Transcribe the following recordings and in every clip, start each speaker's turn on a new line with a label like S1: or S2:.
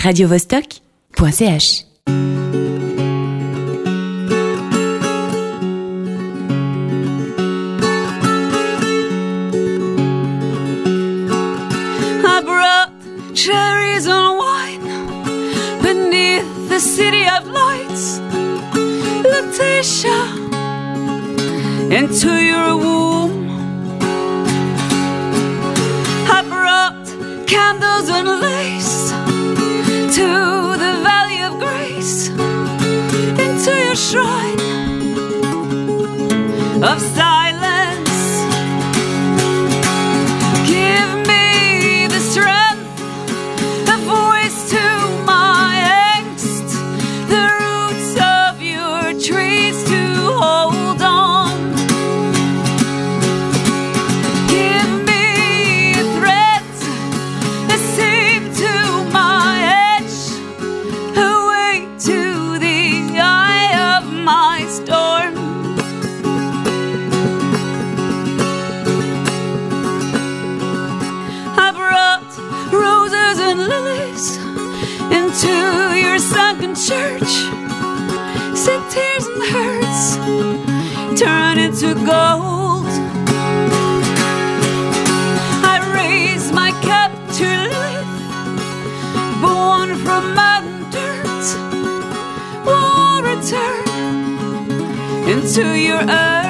S1: radiovostok.ch.
S2: Cherries and wine beneath the city of lights. Letitia, into your womb. I brought candles and lace to the valley of grace, into your shrine of silence. Into your sunken church. Said tears and hurts turn into gold. I raise my cup to Lilith, born from mountain dirt. Will return into your earth.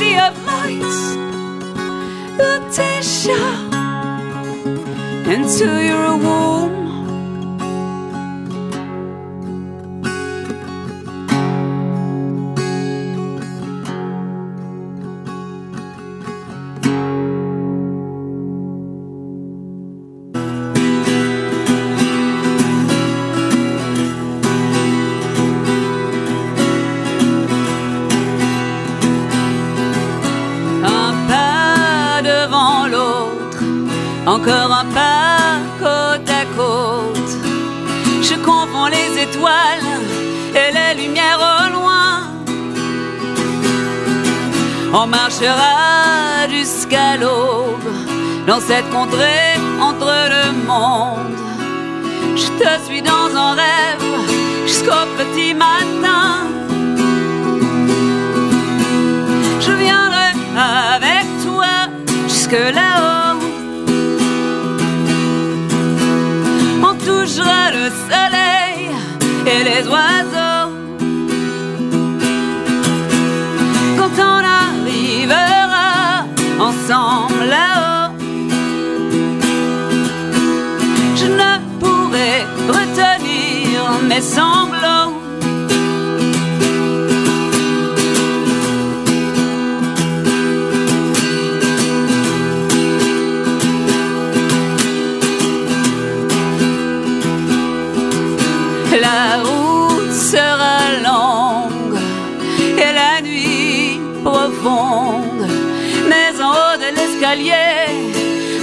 S2: city of lights. Letitia, into your womb. un encore un pas côte à côte. Je confonds les étoiles et les lumières au loin. On marchera jusqu'à l'aube dans cette contrée entre le monde. Je te suis dans un rêve jusqu'au petit matin. Et les oiseaux.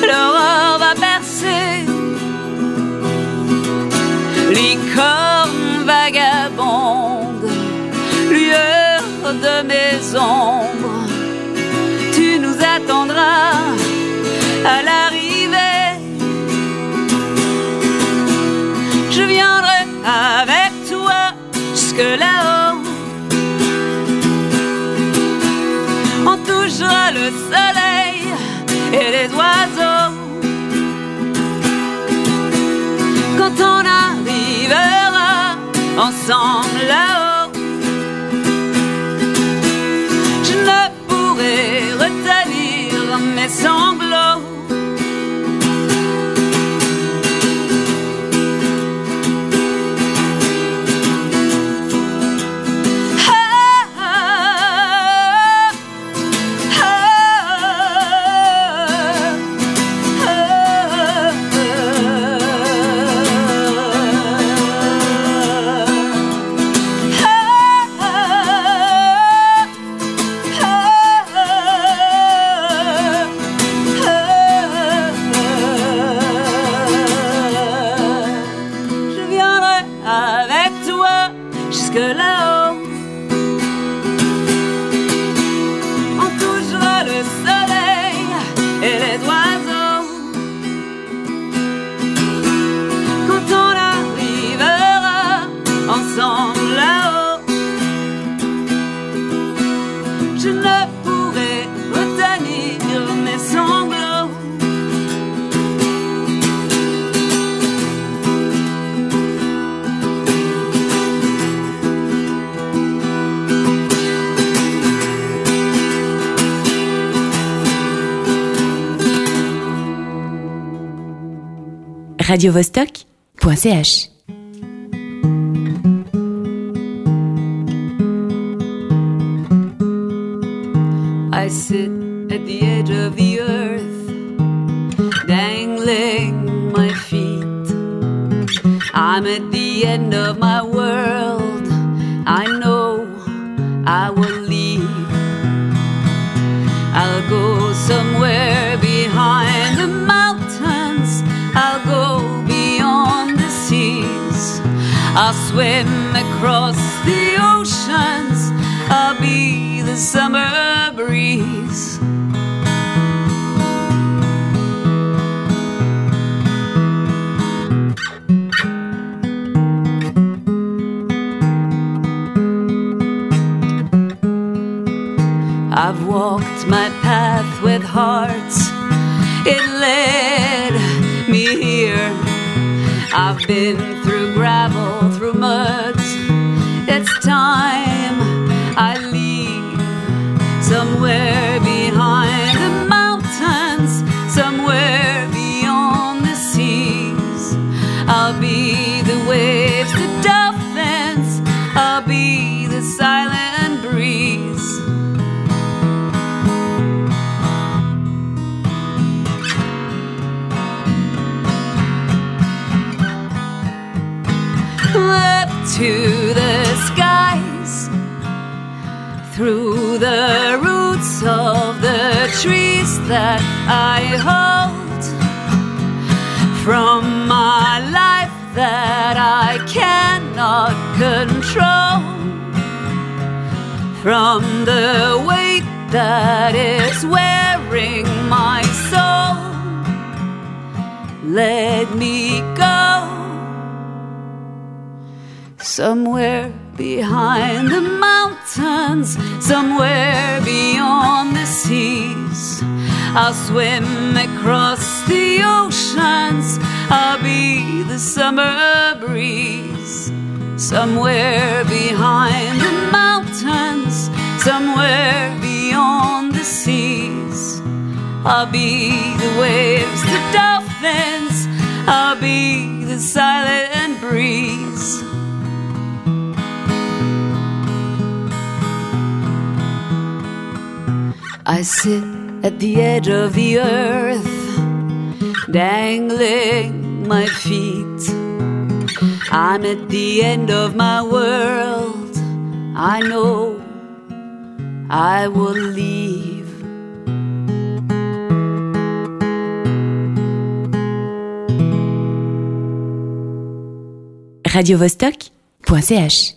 S2: l'aurore va percer. Licorne vagabonde, lueur de mes ombres, tu nous attendras à l'arrivée. Je viendrai avec toi jusque là-haut. On touchera le sol. Là-haut, je ne pourrai retenir mes sanglots. avec toi jusque là-haut. On touchera le soleil et les oiseaux. Quand on arrivera ensemble là-haut, je ne
S1: radiovostok.ch
S2: I sit at the edge of the earth, dangling my feet. I'm at the end of my world. I'll swim across the oceans. I'll be the summer breeze. I've walked my path with hearts. It led me here. I've been through gravel, to the skies through the roots of the trees that I hold from my life that I cannot control from the weight that is wearing my soul. Let me go Somewhere behind the mountains, somewhere beyond the seas. I'll swim across the oceans, I'll be the summer breeze. Somewhere behind the mountains, somewhere beyond the seas. I'll be the waves, the dolphins, I'll be the silent breeze. I sit at the edge of the earth, dangling my feet. I'm at the end of my world. I know I will leave.
S1: radiovostok.ch